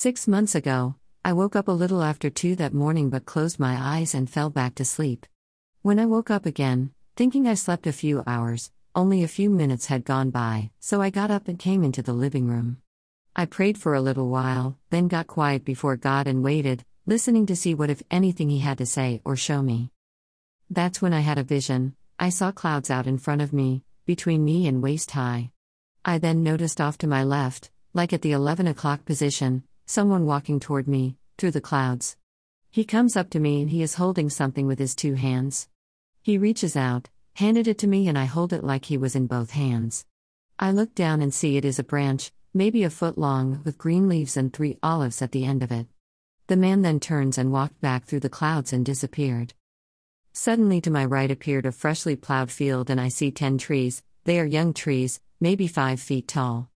Six months ago, I woke up a little after two that morning but closed my eyes and fell back to sleep. When I woke up again, thinking I slept a few hours, only a few minutes had gone by, so I got up and came into the living room. I prayed for a little while, then got quiet before God and waited, listening to see what, if anything, He had to say or show me. That's when I had a vision. I saw clouds out in front of me, between me and waist high. I then noticed off to my left, like at the 11 o'clock position, someone walking toward me, through the clouds. He comes up to me and he is holding something with his two hands. He reaches out, handed it to me, and I hold it like he was in both hands. I look down and see it is a branch, maybe a foot long, with green leaves and three olives at the end of it. The man then turns and walked back through the clouds and disappeared. Suddenly to my right appeared a freshly plowed field, and I see ten trees, they are young trees, maybe five feet tall.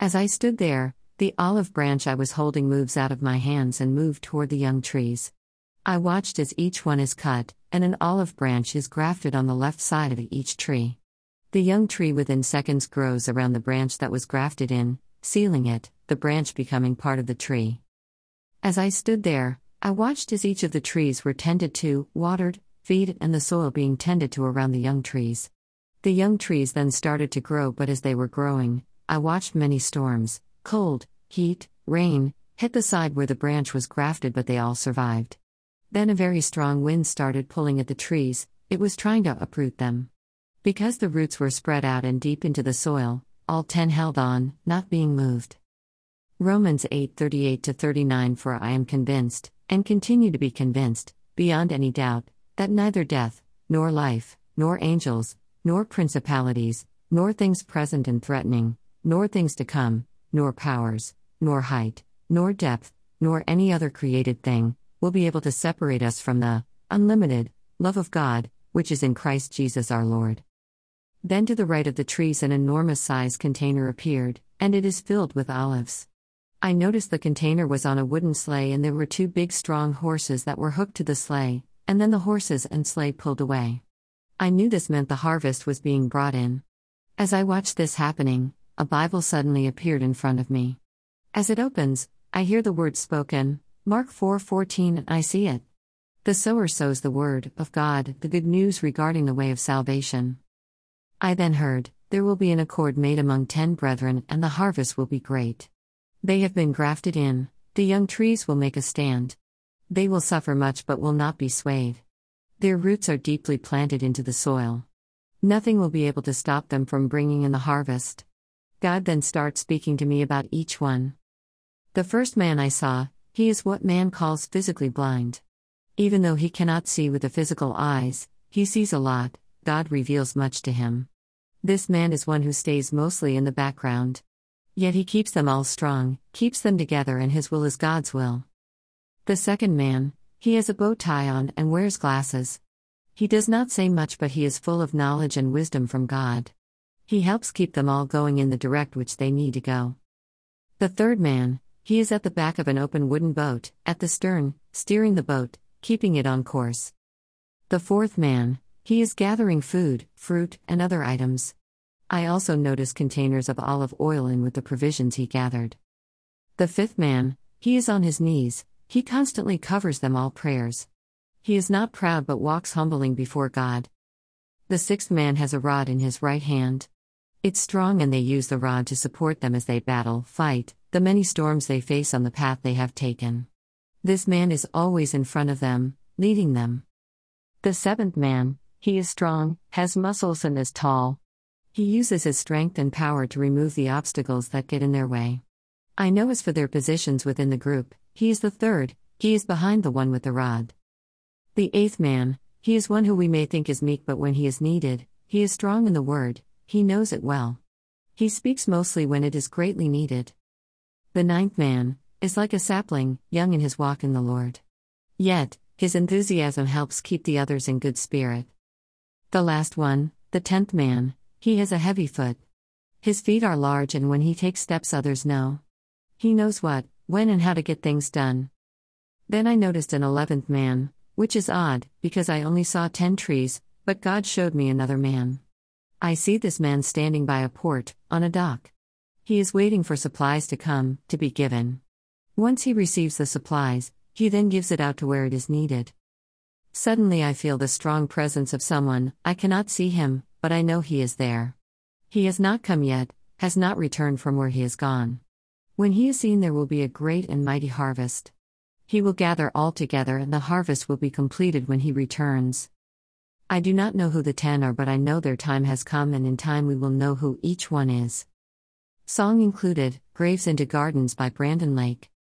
As I stood there, the olive branch I was holding moves out of my hands and moved toward the young trees. I watched as each one is cut, and an olive branch is grafted on the left side of each tree. The young tree within seconds grows around the branch that was grafted in, sealing it, the branch becoming part of the tree. As I stood there, I watched as each of the trees were tended to, watered, feed, and the soil being tended to around the young trees. The young trees then started to grow, but as they were growing, I watched many storms, cold, heat, rain, hit the side where the branch was grafted, but they all survived. Then a very strong wind started pulling at the trees, it was trying to uproot them. Because the roots were spread out and deep into the soil, all ten held on, not being moved. Romans 8 38 39 For I am convinced, and continue to be convinced, beyond any doubt, that neither death, nor life, nor angels, nor principalities, nor things present and threatening, nor things to come, nor powers, nor height, nor depth, nor any other created thing, will be able to separate us from the unlimited love of God, which is in Christ Jesus our Lord. Then to the right of the trees, an enormous sized container appeared, and it is filled with olives. I noticed the container was on a wooden sleigh, and there were two big strong horses that were hooked to the sleigh, and then the horses and sleigh pulled away. I knew this meant the harvest was being brought in. As I watched this happening, a Bible suddenly appeared in front of me. As it opens, I hear the word spoken, Mark 4:14, and I see it. The sower sows the word of God, the good news regarding the way of salvation. I then heard, there will be an accord made among 10 brethren and the harvest will be great. They have been grafted in, the young trees will make a stand. They will suffer much but will not be swayed. Their roots are deeply planted into the soil. Nothing will be able to stop them from bringing in the harvest. God then starts speaking to me about each one. The first man I saw, he is what man calls physically blind. Even though he cannot see with the physical eyes, he sees a lot, God reveals much to him. This man is one who stays mostly in the background. Yet he keeps them all strong, keeps them together, and his will is God's will. The second man, he has a bow tie on and wears glasses. He does not say much, but he is full of knowledge and wisdom from God. He helps keep them all going in the direct which they need to go. The third man, he is at the back of an open wooden boat, at the stern, steering the boat, keeping it on course. The fourth man, he is gathering food, fruit, and other items. I also notice containers of olive oil in with the provisions he gathered. The fifth man, he is on his knees, he constantly covers them all prayers. He is not proud but walks humbling before God. The sixth man has a rod in his right hand. It's strong, and they use the rod to support them as they battle, fight, the many storms they face on the path they have taken. This man is always in front of them, leading them. The seventh man, he is strong, has muscles, and is tall. He uses his strength and power to remove the obstacles that get in their way. I know as for their positions within the group, he is the third, he is behind the one with the rod. The eighth man, he is one who we may think is meek, but when he is needed, he is strong in the word, he knows it well. He speaks mostly when it is greatly needed. The ninth man is like a sapling, young in his walk in the Lord. Yet, his enthusiasm helps keep the others in good spirit. The last one, the tenth man, he has a heavy foot. His feet are large, and when he takes steps, others know. He knows what, when, and how to get things done. Then I noticed an eleventh man, which is odd, because I only saw ten trees, but God showed me another man. I see this man standing by a port, on a dock. He is waiting for supplies to come, to be given. Once he receives the supplies, he then gives it out to where it is needed. Suddenly, I feel the strong presence of someone, I cannot see him, but I know he is there. He has not come yet, has not returned from where he has gone. When he is seen, there will be a great and mighty harvest. He will gather all together, and the harvest will be completed when he returns. I do not know who the ten are, but I know their time has come, and in time we will know who each one is. Song included Graves into Gardens by Brandon Lake.